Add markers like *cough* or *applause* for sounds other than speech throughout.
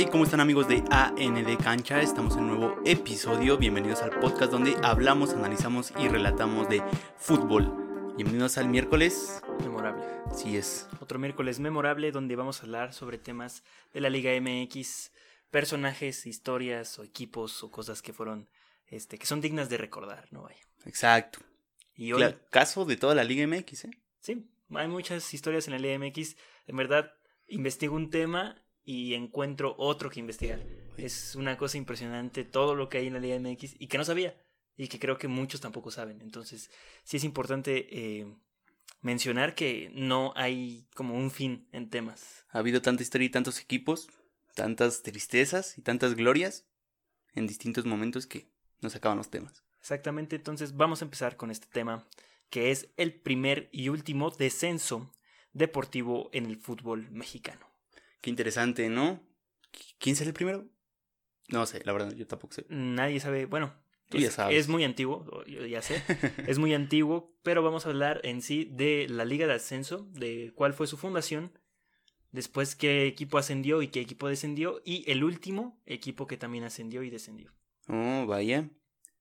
Hey, ¿cómo están amigos de AND Cancha? Estamos en un nuevo episodio. Bienvenidos al podcast donde hablamos, analizamos y relatamos de fútbol. Bienvenidos al miércoles. Memorable. Sí es. Otro miércoles memorable donde vamos a hablar sobre temas de la Liga MX, personajes, historias o equipos o cosas que fueron, este, que son dignas de recordar, ¿no? Vaya. Exacto. Y hoy, Caso de toda la Liga MX, ¿eh? sí, hay muchas historias en la Liga MX. En verdad, investigo un tema y encuentro otro que investigar. Es una cosa impresionante todo lo que hay en la Liga MX y que no sabía y que creo que muchos tampoco saben. Entonces, sí es importante eh, mencionar que no hay como un fin en temas. Ha habido tanta historia y tantos equipos, tantas tristezas y tantas glorias en distintos momentos que nos acaban los temas. Exactamente, entonces vamos a empezar con este tema, que es el primer y último descenso deportivo en el fútbol mexicano. Qué interesante, ¿no? ¿Quién será el primero? No sé, la verdad, yo tampoco sé. Nadie sabe, bueno, Tú es, ya sabes. es muy antiguo, yo ya sé, *laughs* es muy antiguo, pero vamos a hablar en sí de la Liga de Ascenso, de cuál fue su fundación, después qué equipo ascendió y qué equipo descendió, y el último equipo que también ascendió y descendió. Oh, vaya.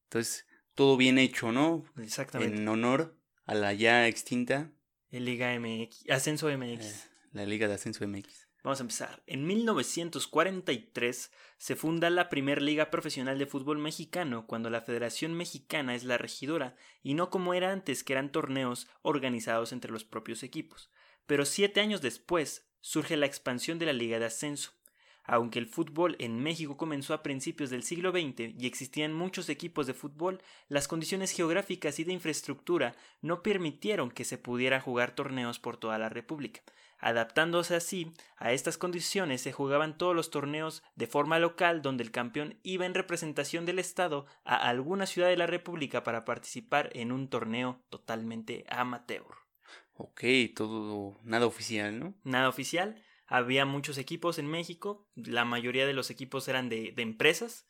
Entonces, todo bien hecho, ¿no? Exactamente. En honor a la ya extinta En Liga MX, Ascenso MX. eh, la Liga de Ascenso MX. Vamos a empezar. En 1943 se funda la primer liga profesional de fútbol mexicano cuando la Federación Mexicana es la regidora y no como era antes que eran torneos organizados entre los propios equipos. Pero siete años después surge la expansión de la liga de ascenso. Aunque el fútbol en México comenzó a principios del siglo XX y existían muchos equipos de fútbol, las condiciones geográficas y de infraestructura no permitieron que se pudiera jugar torneos por toda la República. Adaptándose así a estas condiciones se jugaban todos los torneos de forma local donde el campeón iba en representación del Estado a alguna ciudad de la República para participar en un torneo totalmente amateur. Ok, todo, nada oficial, ¿no? Nada oficial, había muchos equipos en México, la mayoría de los equipos eran de, de empresas,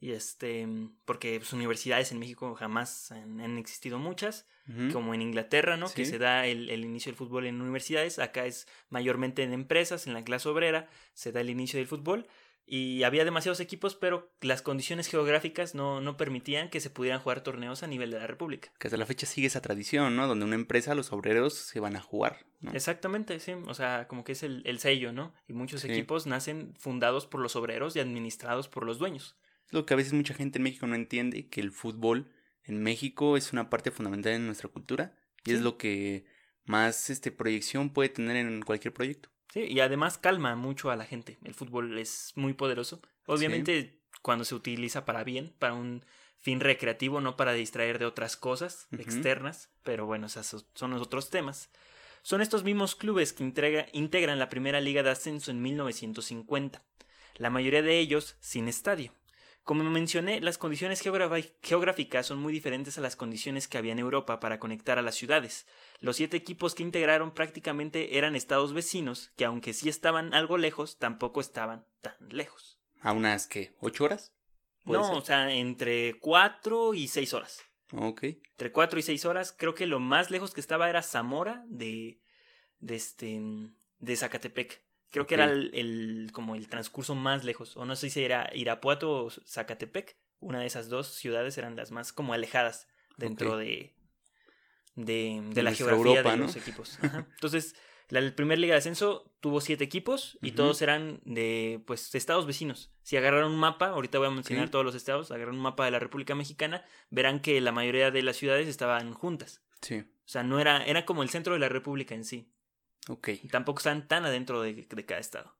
y este, porque pues, universidades en México jamás han, han existido muchas, como en Inglaterra, ¿no? Que se da el, el inicio del fútbol en universidades, acá es mayormente en empresas, en la clase obrera, se da el inicio del fútbol. Y había demasiados equipos, pero las condiciones geográficas no, no permitían que se pudieran jugar torneos a nivel de la República. Que hasta la fecha sigue esa tradición, ¿no? Donde una empresa, los obreros se van a jugar, ¿no? Exactamente, sí. O sea, como que es el, el sello, ¿no? Y muchos Sí. equipos nacen fundados por los obreros y administrados por los dueños. Es lo que a veces mucha gente en México no entiende, que el fútbol en México es una parte fundamental en nuestra cultura y es lo que más este, proyección puede tener en cualquier proyecto. Sí, y además calma mucho a la gente. El fútbol es muy poderoso. Obviamente, cuando se utiliza para bien, para un fin recreativo, no para distraer de otras cosas externas, pero bueno, esos son los otros temas. Son estos mismos clubes que integra- integran la primera liga de ascenso en 1950, la mayoría de ellos sin estadio. Como mencioné, las condiciones geográficas son muy diferentes a las condiciones que había en Europa para conectar a las ciudades. Los siete equipos que integraron prácticamente eran estados vecinos, que aunque sí estaban algo lejos, tampoco estaban tan lejos. ¿A unas, qué? ¿Ocho horas? ¿Puede No, ser? o sea, entre cuatro y seis horas. Ok. Entre cuatro y seis horas, creo que lo más lejos que estaba era Zamora de, de este, de Zacatepec. Creo que era el, el- como el transcurso más lejos. O no sé si era Irapuato o Zacatepec. Una de esas dos ciudades eran las más como alejadas dentro de, de, de De la geografía Europa, de ¿no? los equipos. Ajá. Entonces, la primer liga de ascenso tuvo siete equipos y todos eran de pues estados vecinos. Si agarraron un mapa, ahorita voy a mencionar todos los estados, agarran un mapa de la República Mexicana, verán que la mayoría de las ciudades estaban juntas. Sí. O sea, no era, era como el centro de la República en sí. Y tampoco están tan adentro de, de cada estado.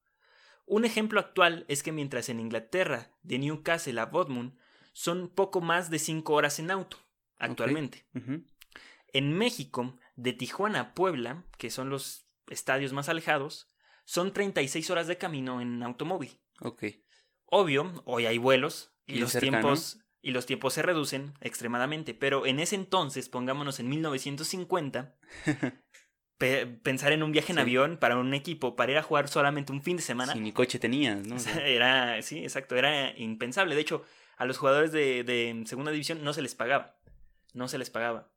Un ejemplo actual es que mientras en Inglaterra, de Newcastle a Bodmund, son poco más de 5 horas en auto, actualmente. En México, de Tijuana a Puebla, que son los estadios más alejados, son 36 horas de camino en automóvil. Ok. Obvio, hoy hay vuelos y los tiempos y los tiempos se reducen extremadamente, pero en ese entonces, pongámonos en 1950, *laughs* pe- pensar en un viaje en Sí. avión para un equipo para ir a jugar solamente un fin de semana Si ni coche tenías, ¿no? *laughs* o sea, era sí, exacto, era impensable. De hecho, a los jugadores de, de segunda división no se les pagaba. No se les pagaba.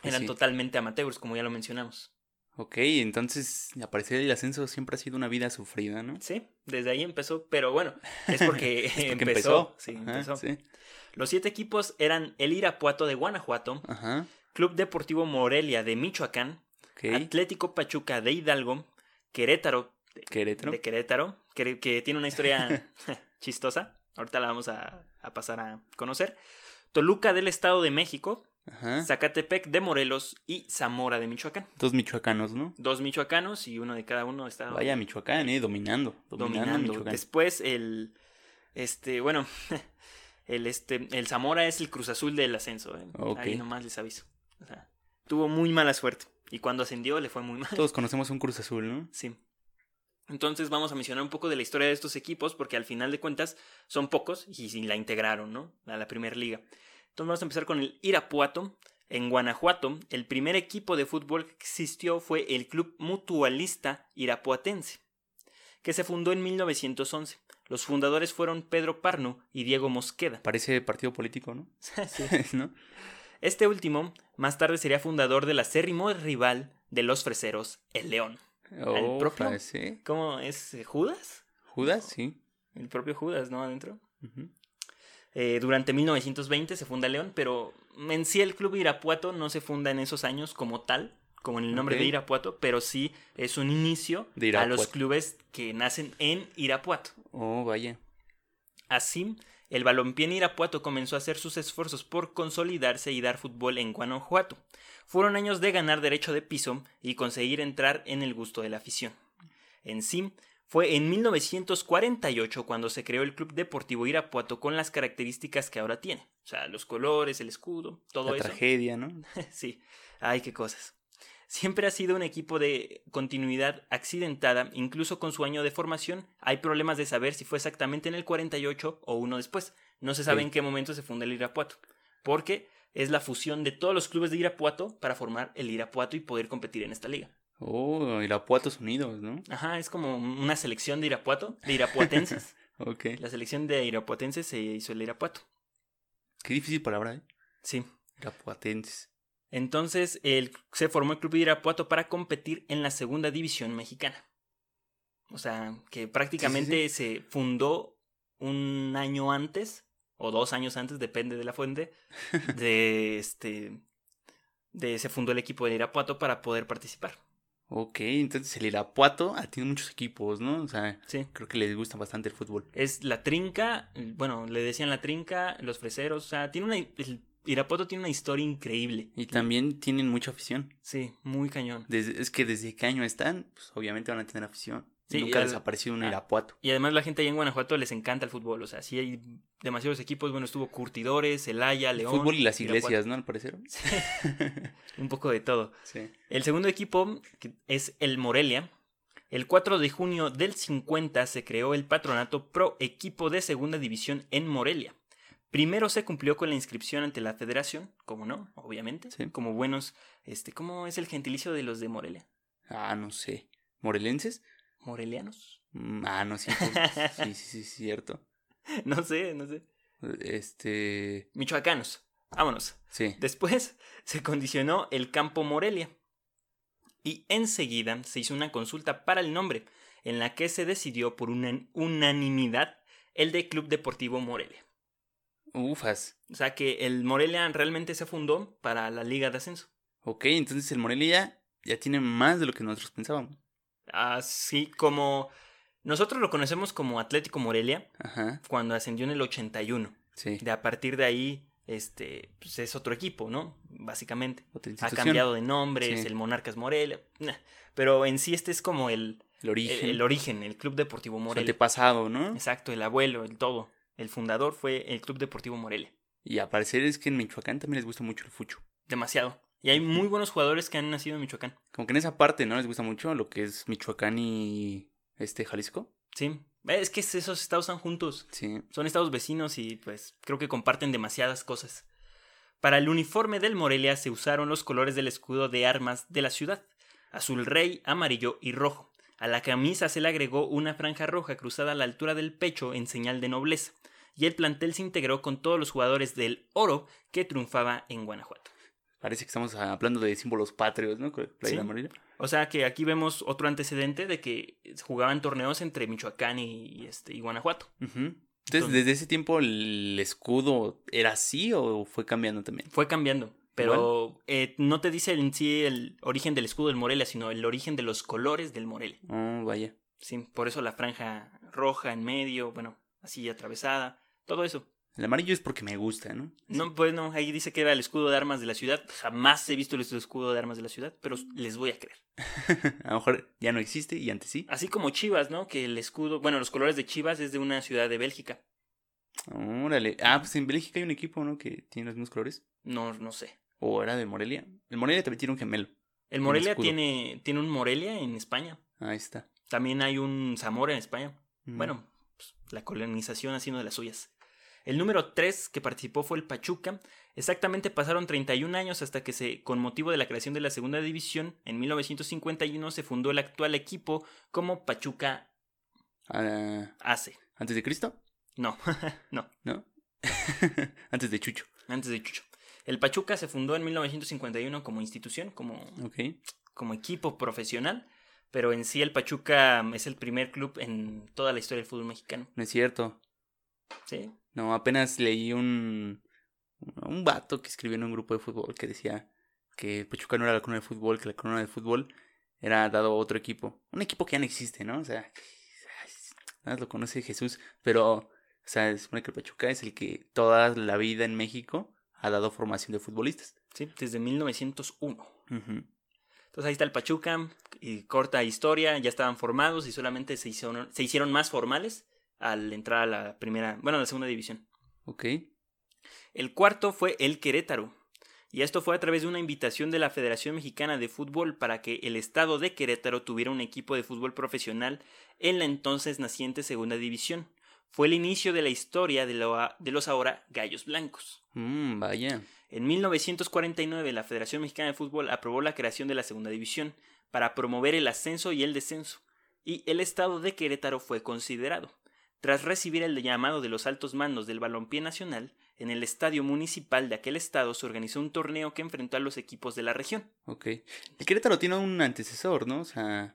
Pues Eran sí. totalmente amateurs, como ya lo mencionamos. Ok, entonces aparecer el ascenso siempre ha sido una vida sufrida, ¿no? Sí, desde ahí empezó, pero bueno, es porque, *laughs* Es porque empezó. Sí, Ajá, empezó. sí. Los siete equipos eran el Irapuato de Guanajuato, Ajá, Club Deportivo Morelia de Michoacán, Atlético Pachuca de Hidalgo, Querétaro Querétaro. de Querétaro, que, que tiene una historia *laughs* chistosa. Ahorita la vamos a, a pasar a conocer. Toluca del Estado de México, Ajá. Zacatepec de Morelos y Zamora de Michoacán. Dos michoacanos, ¿no? Dos michoacanos y uno de cada uno está Vaya Michoacán, eh, dominando. Dominando, dominando. Michoacán. Después el este, bueno, *laughs* el este el Zamora es el Cruz Azul del ascenso, ¿eh? Ahí nomás les aviso. O sea, tuvo muy mala suerte y cuando ascendió le fue muy mal. Todos *laughs* conocemos un Cruz Azul, ¿no? Sí. Entonces vamos a mencionar un poco de la historia de estos equipos porque al final de cuentas son pocos y la integraron, ¿no? A la primera liga. Entonces vamos a empezar con el Irapuato. En Guanajuato, el primer equipo de fútbol que existió fue el Club Mutualista Irapuatense, que se fundó en 1911. Los fundadores fueron Pedro Parno y Diego Mosqueda. Parece partido político, ¿no? *laughs* Sí. *laughs* ¿No? Este último, más tarde sería fundador del acérrimo rival de los freseros, el León. Oh, propio? ¿Cómo es? ¿Judas? Judas, sí. El propio Judas, ¿no? Adentro. Ujú. Eh, durante 1920 se funda León, pero en sí el club Irapuato no se funda en esos años como tal, como en el nombre de Irapuato, pero sí es un inicio De a los clubes que nacen en Irapuato. Oh, vaya. Así, el balompié en Irapuato comenzó a hacer sus esfuerzos por consolidarse y dar fútbol en Guanajuato. Fueron años de ganar derecho de piso y conseguir entrar en el gusto de la afición. En sí, fue en 1948 cuando se creó el Club Deportivo Irapuato con las características que ahora tiene. O sea, los colores, el escudo, todo La eso. tragedia, ¿no? *laughs* sí, ay, qué cosas. Siempre ha sido un equipo de continuidad accidentada, incluso con su año de formación. Hay problemas de saber si fue exactamente en el 48 o uno después. No se sabe en qué momento se funda el Irapuato, porque es la fusión de todos los clubes de Irapuato para formar el Irapuato y poder competir en esta liga. Oh, Irapuatos Unidos, ¿no? Ajá, es como una selección de Irapuato, de irapuatenses. *laughs* Ok. la selección de irapuatenses se hizo el Irapuato. Qué difícil palabra, ¿eh? Sí. Irapuatenses. Entonces el, se formó el Club de Irapuato para competir en la segunda división mexicana. O sea, que prácticamente se fundó un año antes, o dos años antes, depende de la fuente, *laughs* de este. De, se fundó el equipo de Irapuato para poder participar. Ok, entonces el Irapuato ah, tiene muchos equipos, ¿no? O sea, Sí. creo que les gusta bastante el fútbol. Es la trinca, bueno, le decían la trinca, los freseros, o sea, tiene una. El Irapuato tiene una historia increíble. Y también tienen mucha afición. Sí, muy cañón. Desde, es que desde qué año están, pues obviamente van a tener afición. Sí, Nunca ha parecido un ah. Irapuato. Y además la gente allá en Guanajuato les encanta el fútbol. O sea, sí hay demasiados equipos. Bueno, estuvo Curtidores, Celaya, El León. fútbol y las Irapuato. iglesias, ¿no? Al parecer. *laughs* Un poco de todo. sí. El segundo equipo es el Morelia. El 4 de junio del 50 se creó el patronato pro equipo de segunda división en Morelia. Primero se cumplió con la inscripción ante la federación, como no, obviamente, Sí. como buenos, este, ¿cómo es el gentilicio de los de Morelia? Ah, no sé. ¿Morelenses? ¿Morelianos? Mm, Ah, no, sí, pues, sí, sí, sí, cierto. *laughs* No sé, no sé. Este. Michoacanos. Vámonos. Sí. Después *laughs* se condicionó el campo Morelia. Y enseguida se hizo una consulta para el nombre, en la que se decidió por una unanimidad el de Club Deportivo Morelia. Ufas. O sea que el Morelia realmente se fundó para la Liga de Ascenso. Ok, entonces el Morelia ya tiene más de lo que nosotros pensábamos. Así como nosotros lo conocemos como Atlético Morelia Ajá. cuando ascendió en el 81. Sí. De a partir de ahí, este, pues es otro equipo, ¿no? Básicamente. Ha cambiado de nombre, es Sí. el Monarcas Morelia. nah, Pero en sí este es como el, El origen. el, el origen, el Club Deportivo Morelia. antepasado, ¿no? Exacto, el abuelo, el todo. El fundador fue el Club Deportivo Morelia. Y al parecer es que en Michoacán también les gusta mucho el fucho. Demasiado. Y hay muy buenos jugadores que han nacido en Michoacán. Como que en esa parte, ¿no? Les gusta mucho lo que es Michoacán y este Jalisco. Sí. Es que esos estados están juntos. Sí. Son estados vecinos y pues creo que comparten demasiadas cosas. Para el uniforme del Morelia se usaron los colores del escudo de armas de la ciudad, azul rey, amarillo y rojo. A la camisa se le agregó una franja roja cruzada a la altura del pecho en señal de nobleza, y el plantel se integró con todos los jugadores del oro que triunfaba en Guanajuato. Parece que estamos hablando de símbolos patrios, ¿no? Sí. O sea que aquí vemos otro antecedente de que jugaban torneos entre Michoacán y, este, y Guanajuato. Entonces- ¿desde ese tiempo el escudo era así o fue cambiando también? Fue cambiando. Pero eh, no te dice en sí el origen del escudo del Morelia, sino el origen de los colores del Morelia. Oh, vaya. Sí, por eso la franja roja en medio, bueno, así atravesada, todo eso. El amarillo es porque me gusta, ¿no? No, pues no, ahí dice que era el escudo de armas de la ciudad. Jamás he visto el escudo de armas de la ciudad, pero les voy a creer. *laughs* A lo mejor ya no existe y antes sí. Así como Chivas, ¿no? Que el escudo, bueno, los colores de Chivas es de una ciudad de Bélgica. Órale. Ah, pues en Bélgica hay un equipo, ¿no? Que tiene los mismos colores. No, no sé. ¿O era de Morelia? El Morelia también tiene un gemelo. El Morelia tiene, tiene un Morelia en España. Ahí está. También hay un Zamora en España. Mm. Bueno, pues, la colonización haciendo de las suyas. El número 3 que participó fue el Pachuca. Exactamente pasaron 31 años hasta que se, con motivo de la creación de la segunda división, en 1951 se fundó el actual equipo como Pachuca Ah, AC. ¿Antes de Cristo? No, *laughs* no, ¿No? *laughs* antes de Chucho. antes de Chucho. El Pachuca se fundó en 1951 como institución, como, como equipo profesional, pero en sí el Pachuca es el primer club en toda la historia del fútbol mexicano. No es cierto. ¿sí? No, apenas leí un, un vato que escribió en un grupo de fútbol que decía que Pachuca no era la corona de fútbol, que la corona de fútbol era dado a otro equipo. Un equipo que ya no existe, ¿no? O sea, nada más lo conoce Jesús, pero, o sea, se supone que el Pachuca es el que toda la vida en México ha dado formación de futbolistas. ¿sí? Desde 1901. Ujú. Entonces ahí está el Pachuca, y corta historia, ya estaban formados y solamente se hicieron, se hicieron más formales al entrar a la primera, bueno, a la segunda división. Ok. El cuarto fue el Querétaro. Y esto fue a través de una invitación de la Federación Mexicana de Fútbol para que el estado de Querétaro tuviera un equipo de fútbol profesional en la entonces naciente Segunda División. Fue el inicio de la historia de, lo- de los ahora Gallos Blancos. Mm, vaya. En 1949 la Federación Mexicana de Fútbol aprobó la creación de la Segunda División para promover el ascenso y el descenso, y el estado de Querétaro fue considerado. Tras recibir el llamado de los altos mandos del balompié nacional, en el estadio municipal de aquel estado se organizó un torneo que enfrentó a los equipos de la región. Ok. El Querétaro tiene un antecesor, ¿no? O sea,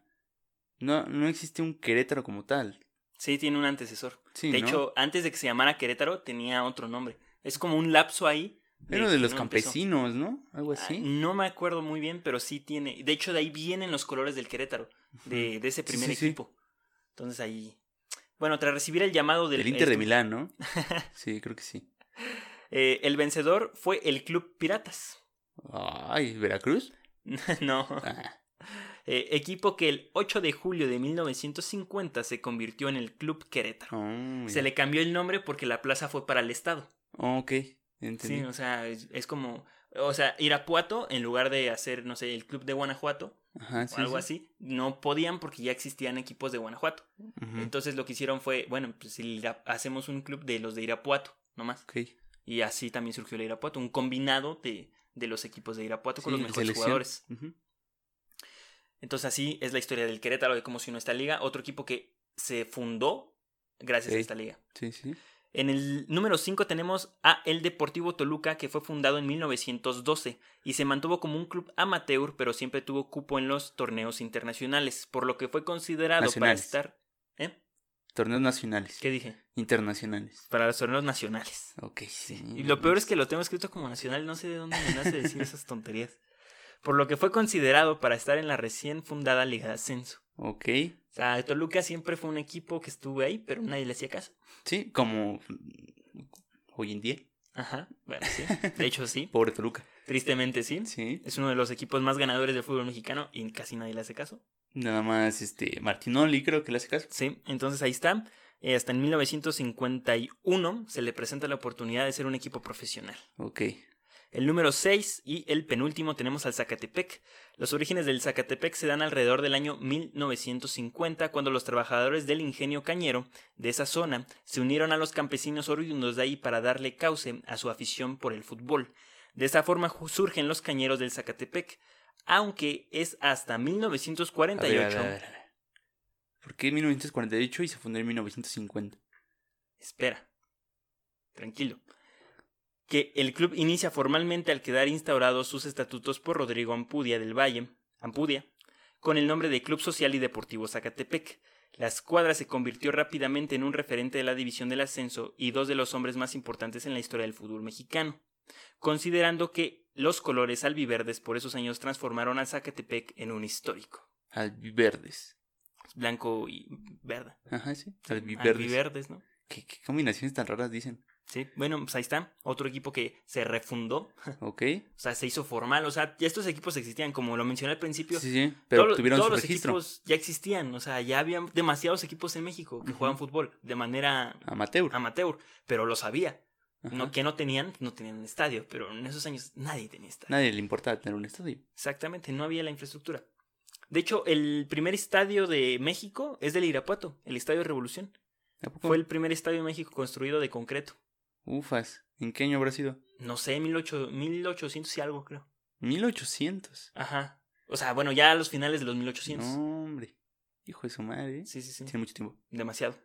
no, no existe un Querétaro como tal. Sí, tiene un antecesor. Sí, de ¿no? hecho, antes de que se llamara Querétaro, tenía otro nombre. Es como un lapso ahí. Era de los empezó. campesinos, ¿no? Algo Ah, así. No me acuerdo muy bien, pero sí tiene. De hecho, de ahí vienen los colores del Querétaro, de, de ese primer sí, sí. equipo. Entonces ahí. Bueno, tras recibir el llamado del. El Inter de este, Milán, ¿no? *laughs* Sí, creo que sí. eh, el vencedor fue el Club Piratas. Ay, ¿Veracruz? *laughs* no. Ah, Eh, equipo que el 8 de julio de 1950 se convirtió en el Club Querétaro. oh, Se le cambió el nombre porque la plaza fue para el Estado. Oh, ok, entendí. Sí, o sea, es, es como. O sea, Irapuato, en lugar de hacer, no sé, el Club de Guanajuato Ajá, o algo sí. así, no podían porque ya existían equipos de Guanajuato. Entonces lo que hicieron fue, bueno, pues hacemos un club de los de Irapuato, nomás. Ok. Y así también surgió el Irapuato, un combinado de, de los equipos de Irapuato con Sí, los mejores selección. jugadores. Entonces así es la historia del Querétaro, de cómo se unió esta liga. Otro equipo que se fundó gracias a esta liga. Sí, sí. En el número 5 tenemos a el Deportivo Toluca, que fue fundado en 1912 y se mantuvo como un club amateur, pero siempre tuvo cupo en los torneos internacionales, por lo que fue considerado Nacionales. para estar... ¿Eh? Torneos nacionales. ¿Qué dije? Internacionales. Para los torneos nacionales. Ok, sí. Y lo peor es que lo tengo escrito como nacional, no sé de dónde me nace decir esas tonterías. Por lo que fue considerado para estar en la recién fundada Liga de Ascenso. Ok. O sea, Toluca siempre fue un equipo que estuvo ahí, pero nadie le hacía caso. Sí, como hoy en día. Ajá, bueno, sí. *laughs* De hecho, sí. Pobre Toluca. Tristemente, sí. Sí. Es uno de los equipos más ganadores del fútbol mexicano y casi nadie le hace caso. Nada más, este, Martinoli creo que le hace caso. Sí, entonces ahí está. Eh, hasta en 1951 se le presenta la oportunidad de ser un equipo profesional. Ok. El número 6 y el penúltimo tenemos al Zacatepec. Los orígenes del Zacatepec se dan alrededor del año 1950, cuando los trabajadores del ingenio cañero de esa zona se unieron a los campesinos oriundos de ahí para darle cauce a su afición por el fútbol. De esta forma surgen los cañeros del Zacatepec, aunque es hasta A 1948. ver, a ver, a ver, a ver. ¿Por qué en 1948 y se fundó en 1950? Espera. Tranquilo. Que el club inicia formalmente al quedar instaurados sus estatutos por Rodrigo Ampudia del Valle, Ampudia, con el nombre de Club Social y Deportivo Zacatepec. La escuadra se convirtió rápidamente en un referente de la división del ascenso y dos de los hombres más importantes en la historia del fútbol mexicano, considerando que los colores albiverdes por esos años transformaron a Zacatepec en un histórico. Albiverdes. Blanco y verde. Ajá, sí. Albiverdes. Albiverdes, ¿no? ¿Qué, qué combinaciones tan raras dicen? Sí, bueno, pues ahí está. Otro equipo que se refundó. *laughs* Ok. O sea, se hizo formal. O sea, ya estos equipos existían, como lo mencioné al principio. Sí, sí. Pero todos, tuvieron todos su los registro. equipos ya existían. O sea, ya había demasiados equipos en México que Ujú. juegan fútbol de manera Amateur. amateur. Pero lo sabía. No, que no tenían, no tenían un estadio. Pero en esos años nadie tenía estadio. Nadie le importaba tener un estadio. Exactamente, no había la infraestructura. De hecho, el primer estadio de México es del Irapuato, el Estadio Revolución. ¿A poco? Fue el primer estadio de México construido de concreto. Ufas. ¿En qué año habrá sido? No sé, 18, 1800 y algo, creo. 1800. Ajá. O sea, bueno, ya a los finales de los 1800. No, hombre. Hijo de su madre. ¿eh? Sí, sí, sí. Tiene mucho tiempo. Demasiado.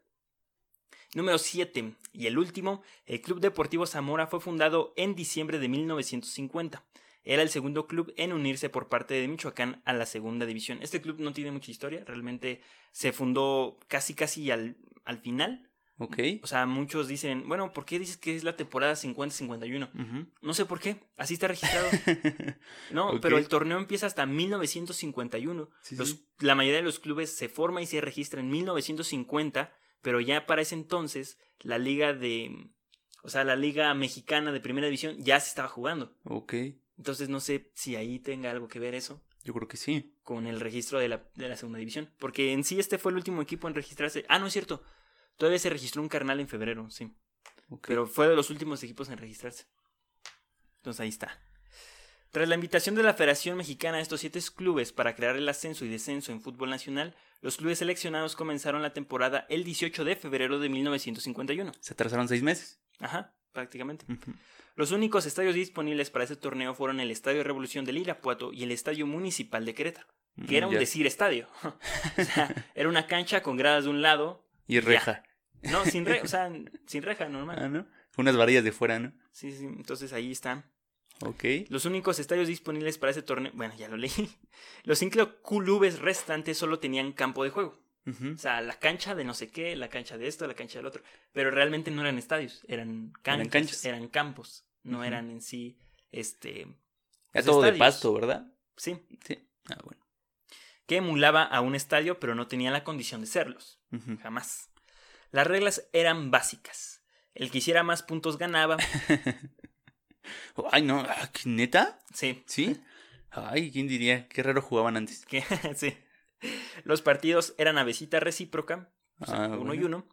Número 7. Y el último, el Club Deportivo Zamora fue fundado en diciembre de 1950. Era el segundo club en unirse por parte de Michoacán a la segunda división. Este club no tiene mucha historia, realmente se fundó casi casi al, al final. Ok. O sea, muchos dicen, bueno, ¿por qué dices que es la temporada 50-51? Ujú. No sé por qué, así está registrado. *laughs* No, pero el torneo empieza hasta 1951. Sí, Los- sí. La mayoría de los clubes se forma y se registra en 1950, pero ya para ese entonces la liga de, o sea, la liga mexicana de primera división ya se estaba jugando. Ok. Entonces no sé si ahí tenga algo que ver eso Yo creo que sí. con el registro de la, de la segunda división, porque en sí este fue el último equipo en registrarse. Ah, no es cierto. Todavía se registró un carnal en febrero, sí. Pero fue de los últimos equipos en registrarse. Entonces ahí está. Tras la invitación de la Federación Mexicana a estos siete clubes para crear el ascenso y descenso en fútbol nacional, los clubes seleccionados comenzaron la temporada el 18 de febrero de 1951. Se atrasaron seis meses. Ajá, prácticamente. Los únicos estadios disponibles para ese torneo fueron el Estadio Revolución del Irapuato y el Estadio Municipal de Querétaro, que era un Mm, decir estadio. *laughs* o sea, *laughs* era una cancha con gradas de un lado. Y reja. No, sin reja, o *laughs* sea, sin reja, normal. Ah, ¿no? Unas varillas de fuera, ¿no? Sí, sí, entonces ahí está. Ok. Los únicos estadios disponibles para ese torneo, bueno, ya lo leí. *laughs* Los cinco clubes restantes solo tenían campo de juego. O sea, la cancha de no sé qué, la cancha de esto, la cancha del otro. Pero realmente no eran estadios, eran canchas, eran, canchas. campos. No eran en sí, este... Pues, todo de pasto, ¿verdad? Sí, Sí. Ah, bueno. que emulaba a un estadio, pero no tenía la condición de serlos. Jamás. Las reglas eran básicas. El que hiciera más puntos ganaba. *laughs* Ay, no. ah, ¿qué- ¿Neta? Sí, ¿Sí? Ay, ¿quién diría? Qué raro jugaban antes. *laughs* sí. Los partidos eran a besita recíproca, o sea, Ah, uno y uno.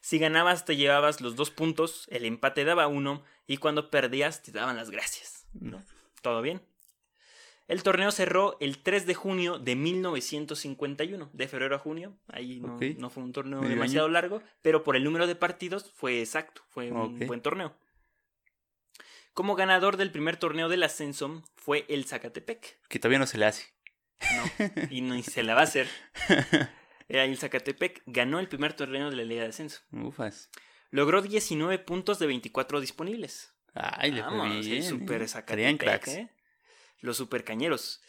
Si ganabas te llevabas los dos puntos, el empate daba uno y cuando perdías te daban las gracias. No. ¿Todo bien? El torneo cerró el 3 de junio de 1951, de febrero a junio. Ahí no, no fue un torneo Medio demasiado año. largo, pero por el número de partidos fue exacto, fue un buen torneo. Como ganador del primer torneo del ascenso fue el Zacatepec. Que todavía no se le hace. No, *laughs* y ni se la va a hacer. Eh, El Zacatepec ganó el primer torneo de la Liga de Ascenso. Ufas. Logró 19 puntos de 24 disponibles. Ay, le fue bien. el super ¿eh? Zacatepec, cracks. ¿eh? Los super cañeros.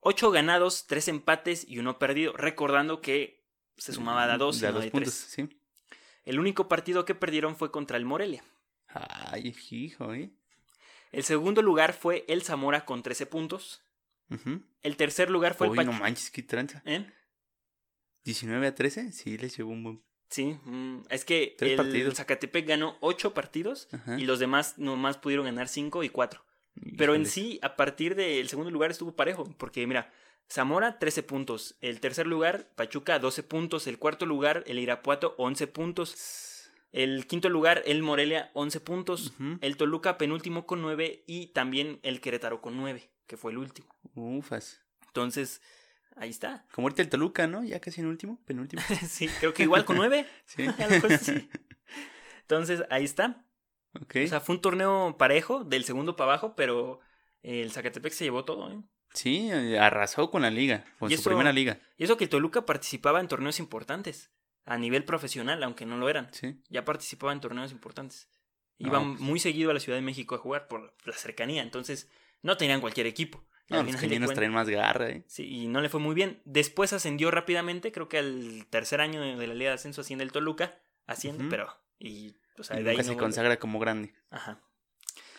8 ganados, 3 empates y uno perdido. Recordando que se sumaba de a 2 y De a no dos de puntos, 3. sí. El único partido que perdieron fue contra el Morelia. Ay, hijo, ¿eh? El segundo lugar fue el Zamora con 13 puntos. El tercer lugar fue el no Pachuca. manches, qué tranza. ¿Eh? 19 a 13, sí, les llevó un buen. Sí, mm, es que Tres el partidos. Zacatepec ganó 8 partidos Ajá. y los demás nomás pudieron ganar 5 y 4. Pero en sí, a partir del segundo lugar estuvo parejo, porque mira, Zamora 13 puntos, el tercer lugar Pachuca 12 puntos, el cuarto lugar el Irapuato 11 puntos, el quinto lugar el Morelia 11 puntos, el Toluca penúltimo con 9 y también el Querétaro con 9, que fue el último. Ufas. Entonces, ahí está. Como ahorita el Toluca, ¿no? Ya casi en último, penúltimo. *laughs* sí, creo que igual con 9. *laughs* Sí. *laughs* Así. Entonces, ahí está. O sea, fue un torneo parejo, del segundo para abajo, pero el Zacatepec se llevó todo, ¿eh? sí, eh, arrasó con la liga, con Y su eso- primera liga. Y eso que el Toluca participaba en torneos importantes, a nivel profesional, aunque no lo eran. Sí. Ya participaba en torneos importantes. Iban pues. muy seguido a la Ciudad de México a jugar por la cercanía, entonces no tenían cualquier equipo. No, los cuen- traen más garra, ¿eh? Sí, y no le fue muy bien. Después ascendió rápidamente, creo que al tercer año de la Liga de Ascenso asciende el Toluca, asciende, pero y o sea, Y de ahí nunca no se consagra como grande. Ajá.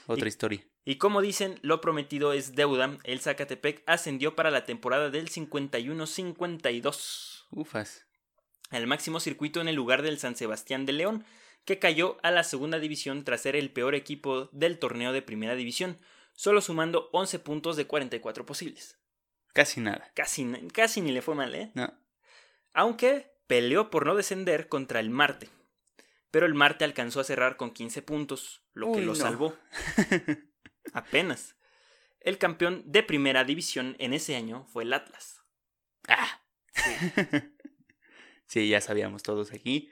Otra Y- historia. Y como dicen, lo prometido es deuda. El Zacatepec ascendió para la temporada del 51-52 Ufas. al máximo circuito en el lugar del San Sebastián de León, que cayó a la segunda división tras ser el peor equipo del torneo de primera división, solo sumando 11 puntos de 44 posibles. Casi nada. Casi, casi ni le fue mal, ¿eh? No. Aunque peleó por no descender contra el Marte. Pero el Marte alcanzó a cerrar con 15 puntos, lo que lo no. salvó. *laughs* Apenas. El campeón de primera división en ese año fue el Atlas. Ah. *laughs* sí, ya sabíamos todos aquí.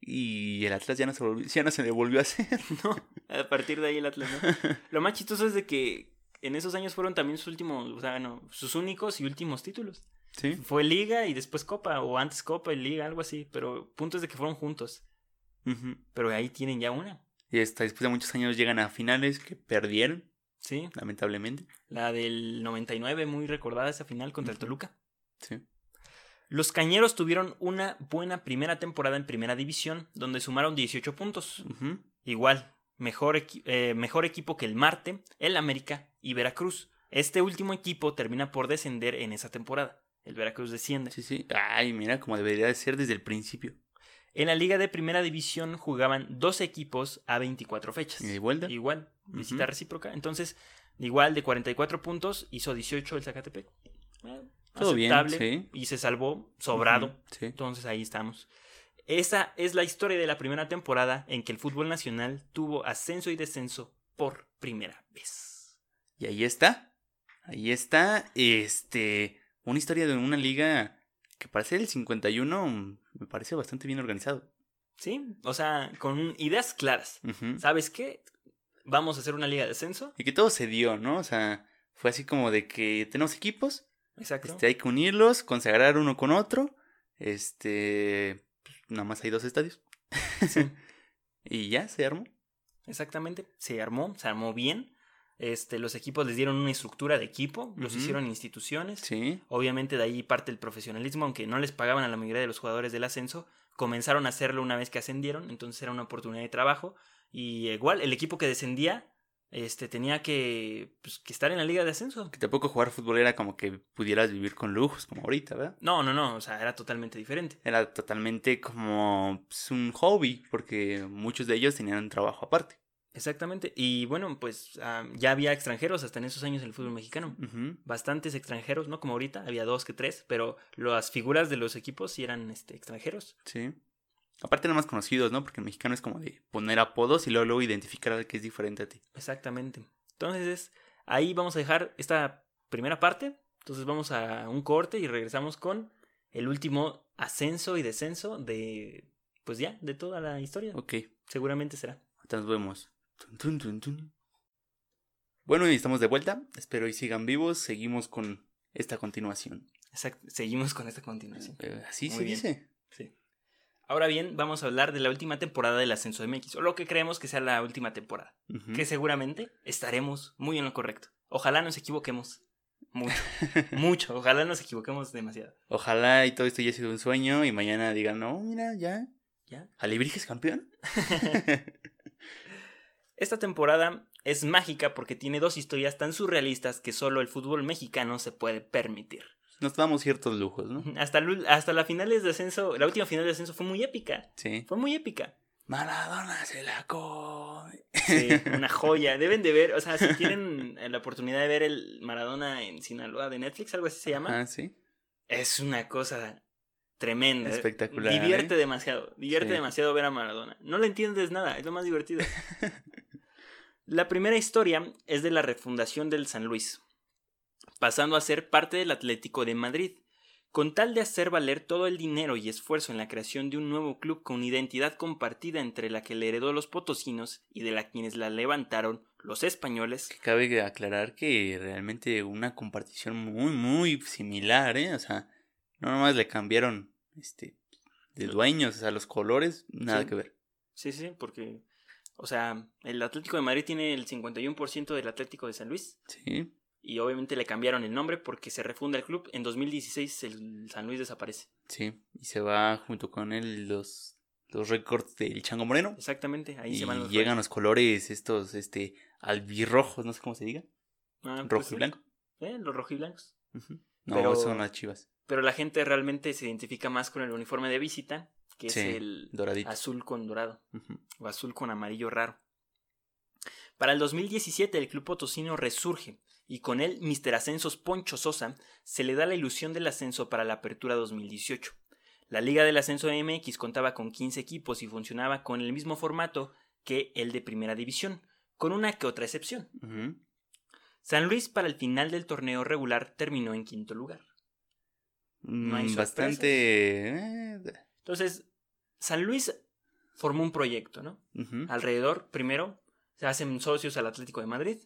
Y el Atlas ya no se, volvió- ya no se le volvió a hacer. No, *laughs* a partir de ahí el Atlas, ¿no? Lo más chistoso es de que en esos años fueron también sus últimos, o sea, no, sus únicos y últimos títulos. Sí. Fue Liga y después Copa, o antes Copa y Liga, algo así, pero puntos de que fueron juntos. Pero ahí tienen ya una, Y hasta después de muchos años llegan a finales que perdieron, ¿sí? lamentablemente. La del 99, muy recordada esa final contra el. Toluca. Sí. Los Cañeros tuvieron una buena primera temporada en primera división, donde sumaron 18 puntos. Igual, mejor, equi- eh, mejor equipo que el Marte, el América y Veracruz. Este último equipo termina por descender en esa temporada. El Veracruz desciende. Sí, sí. Ay, mira, como debería de ser desde el principio. En la liga de primera división jugaban dos equipos a 24 fechas. ¿Y de vuelta? Igual, visita recíproca. Entonces, igual de 44 puntos, hizo 18 el Zacatepec. Eh, Todo bien, aceptable, sí. Y se salvó, sobrado. Sí. Entonces ahí estamos. Esa es la historia de la primera temporada en que el fútbol nacional tuvo ascenso y descenso por primera vez. Y ahí está. Ahí está. Este. Una historia de una liga que para ser el 51 mm, me parece bastante bien organizado. ¿Sí? O sea, con ideas claras. ¿Sabes qué? Vamos a hacer una liga de ascenso. Y que todo se dio, ¿no? O sea, fue así como de que tenemos equipos, Exacto. este, hay que unirlos, consagrar uno con otro. Este. pues, Nada más hay dos estadios. Sí, *laughs* Y ya se armó. exactamente. Se armó, se armó bien. Este, los equipos les dieron una estructura de equipo, los hicieron instituciones. Sí. Obviamente de ahí parte el profesionalismo, aunque no les pagaban a la mayoría de los jugadores del ascenso, comenzaron a hacerlo una vez que ascendieron, entonces era una oportunidad de trabajo. Y igual, el equipo que descendía este, tenía que, pues, que estar en la liga de ascenso. Que tampoco jugar fútbol era como que pudieras vivir con lujos, como ahorita, ¿verdad? No, no, no, o sea, era totalmente diferente. Era totalmente como pues, un hobby, porque muchos de ellos tenían un trabajo aparte. Exactamente. Y bueno, pues ah, ya había extranjeros hasta en esos años en el fútbol mexicano. Bastantes extranjeros, no como ahorita, había dos que tres, pero las figuras de los equipos sí eran este, extranjeros. Sí. Aparte eran más conocidos, ¿no? Porque el mexicano es como de poner apodos y luego, luego identificar al que es diferente a ti. Exactamente. Entonces, ahí vamos a dejar esta primera parte. Entonces vamos a un corte y regresamos con el último ascenso y descenso de, pues ya, de toda la historia. Ok, Seguramente será. nos vemos. Tun, tun, tun, tun. Bueno, y estamos de vuelta. Espero y sigan vivos. Seguimos con esta continuación. Exacto. Seguimos con esta continuación. Eh, así Muy se bien. dice. Sí. Ahora bien, vamos a hablar de la última temporada del Ascenso de MX, o lo que creemos que sea la última temporada, que seguramente estaremos muy en lo correcto. Ojalá nos equivoquemos mucho, *laughs* mucho, ojalá nos equivoquemos demasiado. Ojalá y todo esto haya sido un sueño y mañana digan, no, mira, ya. ¿Ya? ¿Alebrijes campeón? *laughs* Esta temporada es mágica porque tiene dos historias tan surrealistas que solo el fútbol mexicano se puede permitir. Nos damos ciertos lujos, ¿no? Hasta, hasta la finales de ascenso, la última final de ascenso fue muy épica, Sí. fue muy épica. Maradona se la come. Sí, *laughs* una joya. Deben de ver, o sea, si tienen la oportunidad de ver el Maradona en Sinaloa de Netflix, algo así se llama, Ah, sí. es una cosa tremenda. Espectacular, Divierte ¿eh? demasiado, divierte Sí. demasiado ver a Maradona. No le entiendes nada, es lo más divertido. *laughs* la primera historia es de la refundación del San Luis, pasando a ser parte del Atlético de Madrid. Con tal de hacer valer todo el dinero y esfuerzo en la creación de un nuevo club con identidad compartida entre la que le heredó los potosinos y de la quienes la levantaron los españoles, Que cabe aclarar que realmente una compartición muy, muy similar, ¿eh? O sea, no nomás le cambiaron, este, de dueños, o sea, los colores, nada Sí. que ver. Sí, sí, porque O sea, el Atlético de Madrid tiene el 51% del Atlético de San Luis. Sí. Y obviamente le cambiaron el nombre porque se refunda el club. En 2016 el San Luis desaparece. Sí. Y se va junto con él los, los récords del Chango Moreno. Exactamente, ahí y se van los llegan los colores estos, este, albirrojos, no sé cómo se diga. Ah, pues Rojo y blanco. Eh, los rojiblancos. Ujú. No, Pero- son las chivas. Pero la gente realmente se identifica más con el uniforme de visita, que Sí, es el Doradito. azul con dorado o azul con amarillo raro. Para el 2017 el club potosino resurge y con él Mr. Ascensos Poncho Sosa se le da la ilusión del ascenso para la apertura 2018. La Liga del Ascenso MX contaba con 15 equipos y funcionaba con el mismo formato que el de Primera División, con una que otra excepción. San Luis para el final del torneo regular terminó en quinto lugar. No hay Mm, Bastante. Entonces, San Luis formó un proyecto, ¿no? Alrededor, primero, se hacen socios al Atlético de Madrid,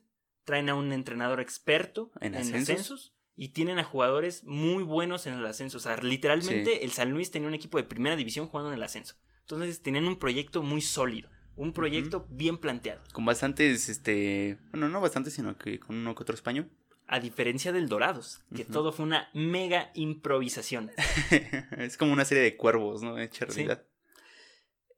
traen a un entrenador experto ¿En en, ascensos? ascensos? y tienen a jugadores muy buenos en el ascenso. O sea, literalmente el San Luis tenía un equipo de primera división jugando en el ascenso. Entonces tenían un proyecto muy sólido, un proyecto bien planteado. Con bastantes, este. Bueno, no bastantes, sino que con uno que otro español. A diferencia del Dorados, que todo fue una mega improvisación. *laughs* es como una serie de cuervos, ¿no? Hecha Sí. realidad.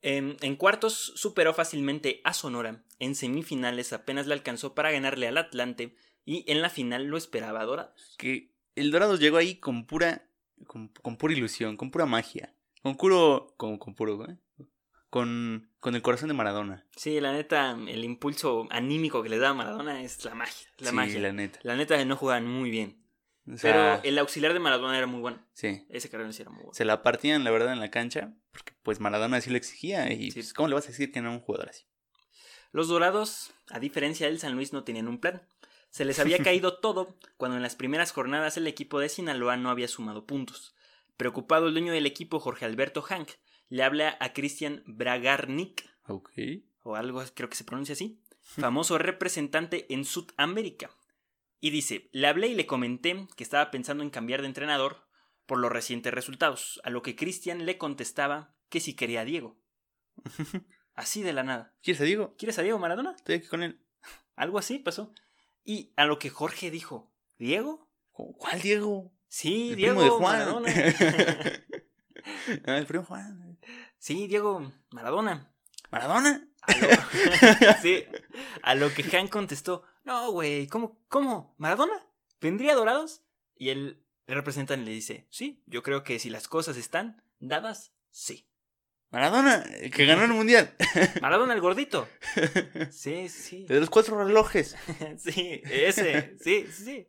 En, en cuartos superó fácilmente a Sonora, en semifinales apenas le alcanzó para ganarle al Atlante y en la final lo esperaba a Dorados. Que el Dorados llegó ahí con pura. Con, con pura ilusión, con pura magia. Con puro. Con, con puro, ¿eh? Con, con el corazón de Maradona. Sí, la neta, el impulso anímico que le da a Maradona es la magia. La sí, magia. la La... neta. neta no jugaban muy bien. O sea, pero el auxiliar de Maradona era muy bueno. sí. Ese carrera sí era muy bueno. Se la partían, la verdad, en la cancha. Porque pues Maradona así lo exigía. Y Sí. pues, ¿cómo le vas a decir que no a un jugador así? Los Dorados, a diferencia del San Luis, no tenían un plan. Se les había *laughs* caído todo cuando en las primeras jornadas el equipo de Sinaloa no había sumado puntos. Preocupado el dueño del equipo, Jorge Alberto Hank, le habla a Christian Bragarnik, Ok. o algo creo que se pronuncia así, *laughs* famoso representante en Sudamérica. Y dice, le hablé y le comenté que estaba pensando en cambiar de entrenador por los recientes resultados, a lo que Christian le contestaba que si quería a Diego. *laughs* Así de la nada. ¿Quieres a Diego? ¿Quieres a Diego Maradona? Estoy aquí con él. *laughs* Algo así pasó. Y a lo que Jorge dijo, ¿Diego? ¿Cuál Diego? Sí, El Diego primo de Juan. Maradona. Ah, el primo Juan. Sí, Diego Maradona. ¿Maradona? A lo, *laughs* sí, a lo que Han contestó, no, güey, ¿cómo, ¿cómo? ¿Maradona? ¿Vendría Dorados? Y el representante le dice, sí, yo creo que si las cosas están dadas, sí. Maradona, el que ganó el mundial. *laughs* Maradona el gordito. *laughs* Sí, sí. De los cuatro relojes. Sí, ese, sí, sí.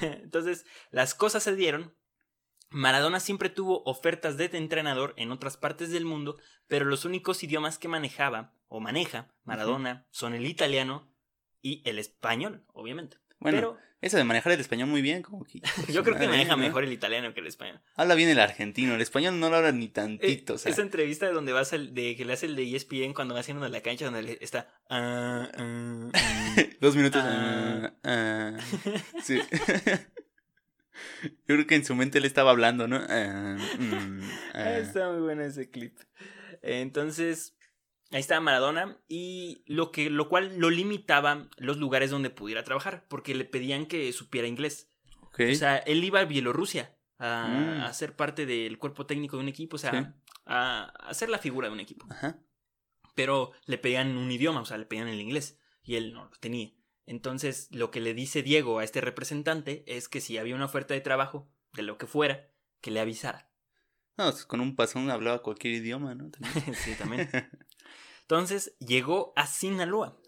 Entonces, las cosas se dieron. Maradona siempre tuvo ofertas de entrenador en otras partes del mundo, pero los únicos idiomas que manejaba o maneja Maradona son el italiano y el español, obviamente. Bueno, pero eso de manejar el español muy bien, como que. *laughs* yo creo que maneja mejor el italiano que el español. Habla bien el argentino, el español no lo habla ni Eh, tantito. o sea, Esa entrevista donde vas al, de que le hace el de ESPN cuando va haciendo la cancha donde le- está ah, ah, ah. *laughs* Dos minutos. Sí. *laughs* Yo creo que en su mente le estaba hablando, ¿no? Ah, mm, ah. Está muy bueno ese clip. Entonces, ahí estaba Maradona y lo que lo cual lo limitaba los lugares donde pudiera trabajar porque le pedían que supiera inglés. O sea, él iba a Bielorrusia a, Mm. a ser parte del cuerpo técnico de un equipo, o sea, Sí. a, a ser la figura de un equipo. Ajá. Pero le pedían un idioma, o sea, le pedían el inglés y él no lo tenía. Entonces, lo que le dice Diego a este representante es que si había una oferta de trabajo, de lo que fuera, que le avisara. No, pues, con un pasón hablaba cualquier idioma, ¿no? También. *laughs* sí, también. Entonces llegó a Sinaloa.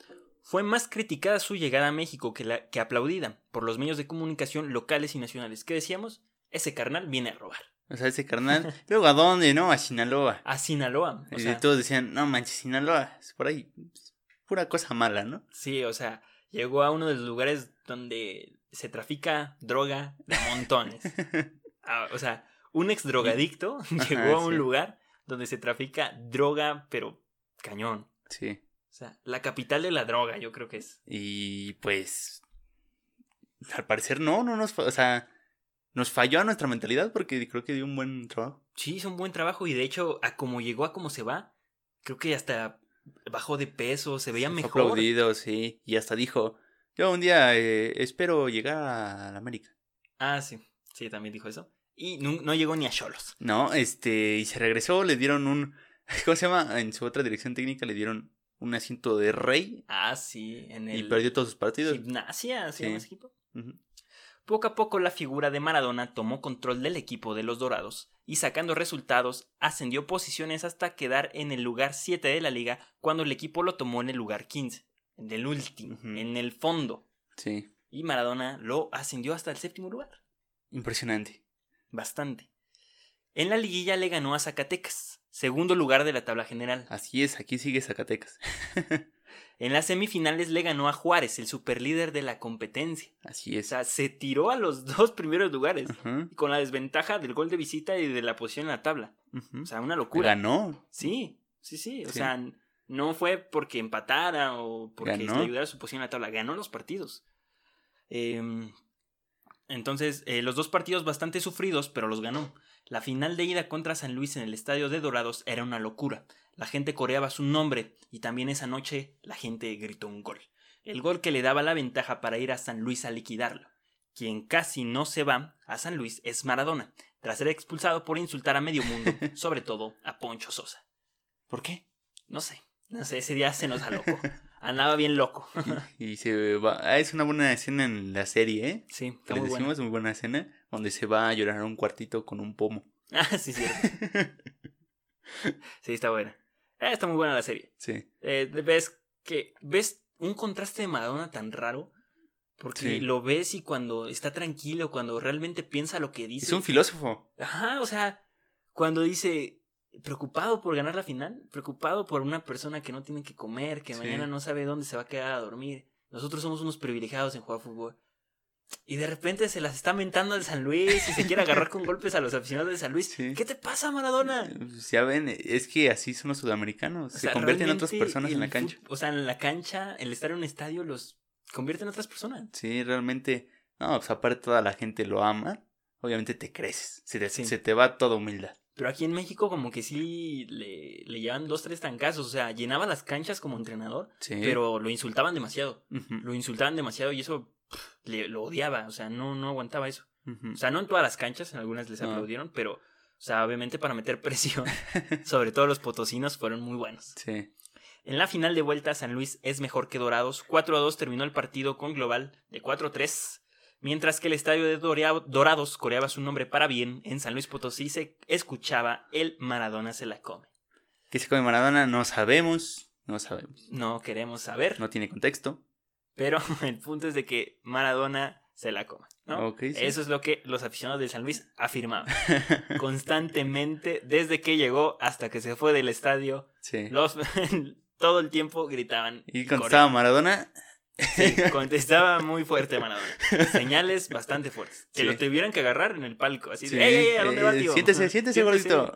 Fue más criticada su llegada a México que, la, que aplaudida por los medios de comunicación locales y nacionales. ¿Qué decíamos? Ese carnal viene a robar. O sea, ese carnal. Luego, ¿a dónde? No, a Sinaloa. A Sinaloa. O y sea, todos decían, no manches, Sinaloa. Es por ahí. es Pura cosa mala, ¿no? sí, o sea, llegó a uno de los lugares donde se trafica droga de montones. *laughs* Ah, o sea, un ex drogadicto *laughs* llegó a un sí. lugar donde se trafica droga, pero cañón. Sí. O sea, la capital de la droga, yo creo que es. Y pues. Al parecer no, no nos. O sea, nos falló a nuestra mentalidad porque creo que dio un buen trabajo. Sí, hizo un buen trabajo y de hecho, a como llegó, a como se va, creo que hasta bajó de peso, se veía mejor. aplaudido, sí. Y hasta dijo, yo un día eh, espero llegar a la América. Ah, sí, sí, también dijo eso. Y no, no llegó ni a Cholos. No, este, y se regresó, le dieron un, *laughs* ¿cómo se llama? En su otra dirección técnica le dieron un asiento de rey Ah, sí, en el y perdió todos sus partidos. gimnasia, ¿se Sí. ese equipo? Ujú. Poco a poco la figura de Maradona tomó control del equipo de los Dorados y sacando resultados ascendió posiciones hasta quedar en el lugar 7 de la liga cuando el equipo lo tomó en el lugar 15, en el último, en el fondo. Sí, Y Maradona lo ascendió hasta el séptimo lugar. impresionante. Bastante. En la liguilla le ganó a Zacatecas, segundo lugar de la tabla general. Así es, aquí sigue Zacatecas. *laughs* En las semifinales le ganó a Juárez, el superlíder de la competencia. Así O es. sea, se tiró a los *laughs* dos primeros lugares, con la desventaja del gol de visita y de la posición en la tabla. O sea, una locura. Ganó. Sí, sí, sí. O Sí. sea, no fue porque empatara o porque le ayudara a su posición en la tabla. Ganó los partidos. Em, entonces, eh, los dos partidos bastante sufridos, pero los ganó. La final de ida contra San Luis en el estadio de Dorados era una locura. La gente coreaba su nombre y también esa noche la gente gritó un gol. El gol que le daba la ventaja para ir a San Luis a liquidarlo. Quien casi no se va a San Luis es Maradona, tras ser expulsado por insultar a medio mundo, *laughs* sobre todo a Poncho Sosa. ¿Por qué? No sé, no sé, ese día se nos da loco. *laughs* Andaba bien loco. *laughs* Y se va. Ah, es una buena escena en la serie, ¿eh? Sí, está muy decimos muy buena escena, donde se va a llorar a un cuartito con un pomo. Ah, *laughs* sí, cierto. *laughs* Sí, está buena. Eh, está muy buena la serie. Sí. Eh, ves que ves un contraste de Maradona tan raro. Porque Sí. lo ves y cuando está tranquilo, cuando realmente piensa lo que dice. Es un filósofo. Ajá, o sea, cuando dice preocupado por ganar la final, preocupado por una persona que no tiene que comer, que Sí. mañana no sabe dónde se va a quedar a dormir. Nosotros somos unos privilegiados en jugar fútbol. Y de repente se las está mentando al San Luis y se quiere agarrar con *laughs* golpes a los aficionados de San Luis. Sí. ¿Qué te pasa, Maradona? Ya ven, es que así son los sudamericanos. O se convierten en otras personas en la cancha. O sea, en la cancha, el estar en un estadio los convierte en otras personas. Sí, realmente. No, pues aparte toda la gente lo ama. Obviamente te creces. Se te, Sí. se te va toda humildad. Pero aquí en México como que sí le, le llevan dos, tres tancazos. O sea, llenaba las canchas como entrenador, Sí. pero lo insultaban demasiado. Lo insultaban demasiado y eso pff, le, lo odiaba. O sea, no, no aguantaba eso. O sea, no en todas las canchas, en algunas les aplaudieron, pero, o sea, obviamente para meter presión, *laughs* sobre todo los potosinos, fueron muy buenos. Sí. En la final de vuelta, San Luis es mejor que Dorados. 4 a 2 terminó el partido con global de 4 a 3. Mientras que el estadio de Dorados coreaba su nombre para bien, en San Luis Potosí se escuchaba el Maradona se la come. ¿Qué se come Maradona? No sabemos. No sabemos. No queremos saber, No tiene contexto. pero *laughs* el punto es de que Maradona se la come. ¿no? Ok, sí. Eso es lo que los aficionados de San Luis afirmaban *laughs* constantemente desde que llegó hasta que se fue del estadio. Sí. Los, *laughs* todo el tiempo gritaban. Y contestaba Maradona. Sí, contestaba muy fuerte Maradona. Señales bastante fuertes. Que Sí. lo tuvieran que agarrar en el palco. Así de, Sí. ¡Ey, ¿a dónde va, Eh, tío? Siéntese, siéntese, gordito.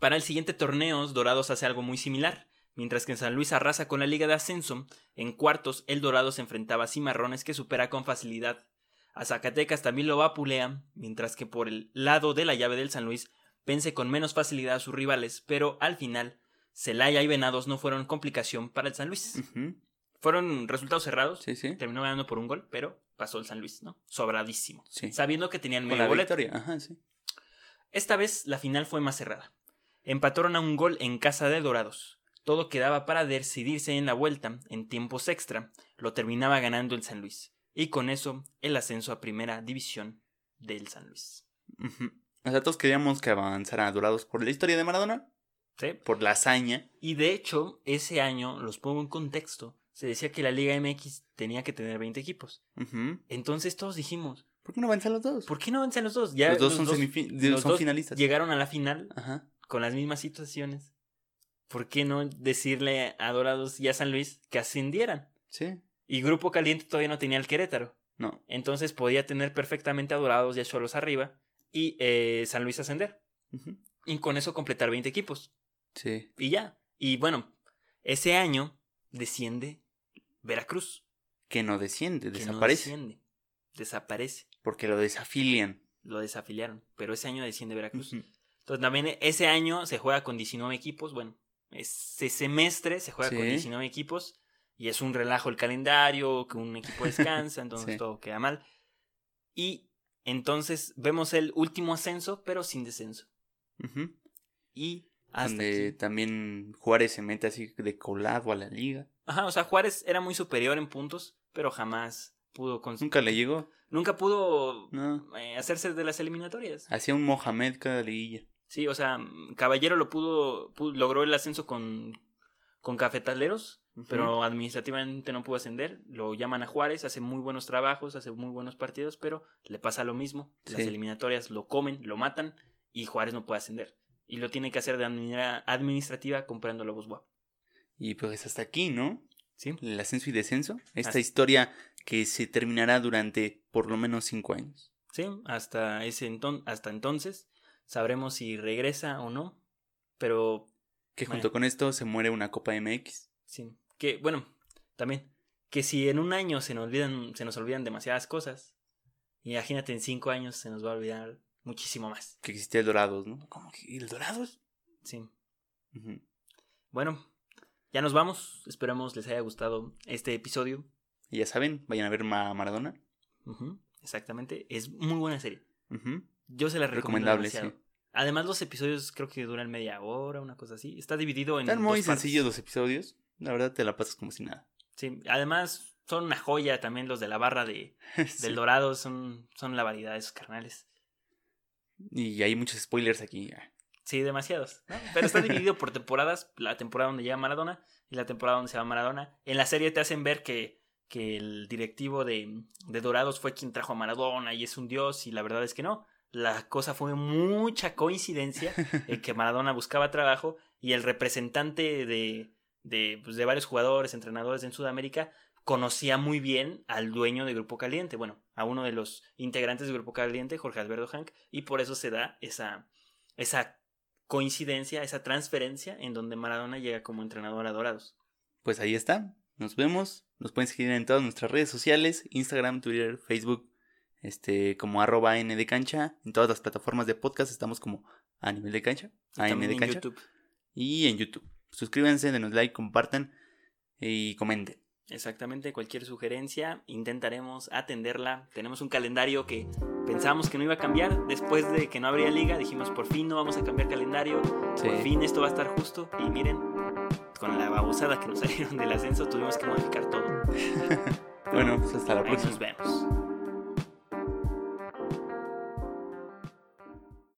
Para el siguiente torneo, Dorados hace algo muy similar. Mientras que en San Luis arrasa con la Liga de Ascenso, en cuartos el Dorado se enfrentaba a Cimarrones que supera con facilidad. A Zacatecas también lo vapulea, mientras que por el lado de la llave del San Luis vence con menos facilidad a sus rivales, pero al final Celaya y Venados no fueron complicación para el San Luis. Fueron resultados cerrados, Sí, sí. terminó ganando por un gol, pero pasó el San Luis, ¿no? Sobradísimo. Sí. Sabiendo que tenían medio boleto. Ajá, sí. Esta vez la final fue más cerrada. Empataron a un gol en casa de Dorados. Todo quedaba para decidirse en la vuelta, en tiempos extra, lo terminaba ganando el San Luis. Y con eso, el ascenso a primera división del San Luis. Ujú. O sea, todos queríamos que avanzara Dorados por la historia de Maradona, ¿Sí? por la hazaña. Y de hecho, ese año, los pongo en contexto, se decía que la Liga MX tenía que tener 20 equipos. Entonces todos dijimos, ¿Por qué no avanzan los dos? ¿por qué no avanzan los dos? Ya los dos son, los dos finalistas. llegaron a la final Ajá. con las mismas situaciones. ¿Por qué no decirle a Dorados y a San Luis que ascendieran? Sí. Y Grupo Caliente todavía no tenía el Querétaro. No. Entonces podía tener perfectamente a Dorados y a Cholos arriba y eh, San Luis ascender. Y con eso completar 20 equipos. Sí. Y ya. Y bueno, ese año desciende Veracruz. Que no desciende, que no desaparece. desciende. Desaparece. porque lo desafilian. Lo desafiliaron. Pero ese año desciende Veracruz. Entonces también ese año se juega con 19 equipos. Bueno, ese semestre se juega con Sí. 19 equipos y es un relajo el calendario, que un equipo descansa, *laughs* entonces Sí. todo queda mal. Y entonces vemos el último ascenso, pero sin descenso. Y hasta Donde aquí- también Juárez se mete así de colado a la liga. Ajá, o sea, Juárez era muy superior en puntos, pero jamás pudo cons- Nunca le llegó. nunca pudo No. eh, hacerse de las eliminatorias. Hacía un Mohamed cada liguilla. Sí, o sea, Caballero lo pudo, pu- logró el ascenso con, con Cafetaleros, pero administrativamente no pudo ascender. Lo llaman a Juárez, hace muy buenos trabajos, hace muy buenos partidos, pero le pasa lo mismo. Las eliminatorias lo comen, lo matan y Juárez no puede ascender. Y lo tiene que hacer de manera administrativa comprando Lobos WAP. Y pues hasta aquí, ¿no? ¿Sí? El ascenso y descenso. Esta historia que se terminará durante por lo menos cinco años. Sí, hasta, ese enton hasta entonces sabremos si regresa o no. Pero Que Bueno. junto con esto se muere una Copa MX. Sí, que bueno, también, que si en un año se nos olvidan, se nos olvidan demasiadas cosas, imagínate en cinco años se nos va a olvidar muchísimo más. Que existía el Dorados, ¿no? ¿Cómo que el Dorados? Sí. Bueno, ya nos vamos. Esperamos les haya gustado este episodio. Y ya saben, vayan a ver Ma- Maradona. Exactamente. Es muy buena serie. Yo se la recomiendo Recomendable, demasiado. sí. Además, los episodios creo que duran media hora, una cosa así. Está dividido en. Están muy dos sencillos los episodios. La verdad te la pasas como si nada. Sí, además son una joya también los de la barra de, *laughs* Sí. del Dorado. Son, son la variedad de esos carnales. Y hay muchos spoilers aquí. Sí, demasiados. ¿no? Pero está *laughs* dividido por temporadas. La temporada donde llega Maradona y la temporada donde se va Maradona. En la serie te hacen ver que, que el directivo de, de Dorados fue quien trajo a Maradona y es un dios. Y la verdad es que no. La cosa fue mucha coincidencia en que Maradona buscaba trabajo y el representante de, de, pues, de varios jugadores, entrenadores en Sudamérica, conocía muy bien al dueño de Grupo Caliente, bueno, a uno de los integrantes de Grupo Caliente, Jorge Alberto Hank, y por eso se da esa, esa coincidencia, esa transferencia en donde Maradona llega como entrenador a Dorados. Pues ahí está. Nos vemos. Nos pueden seguir en todas nuestras redes sociales. Instagram, Twitter, Facebook. Este, como arroba N de cancha. En todas las plataformas de podcast estamos como a nivel de cancha. También de en cancha. YouTube. Y en YouTube. Suscríbanse, denos like, compartan y comenten. Exactamente, cualquier sugerencia intentaremos atenderla. Tenemos un calendario que pensamos que no iba a cambiar. Después de que no habría liga, dijimos por fin no vamos a cambiar calendario. Sí. Por fin esto va a estar justo. Y miren, con la babosada que nos *laughs* salieron del ascenso, tuvimos que modificar todo. *laughs* Bueno, pues hasta la Ahí próxima. nos vemos.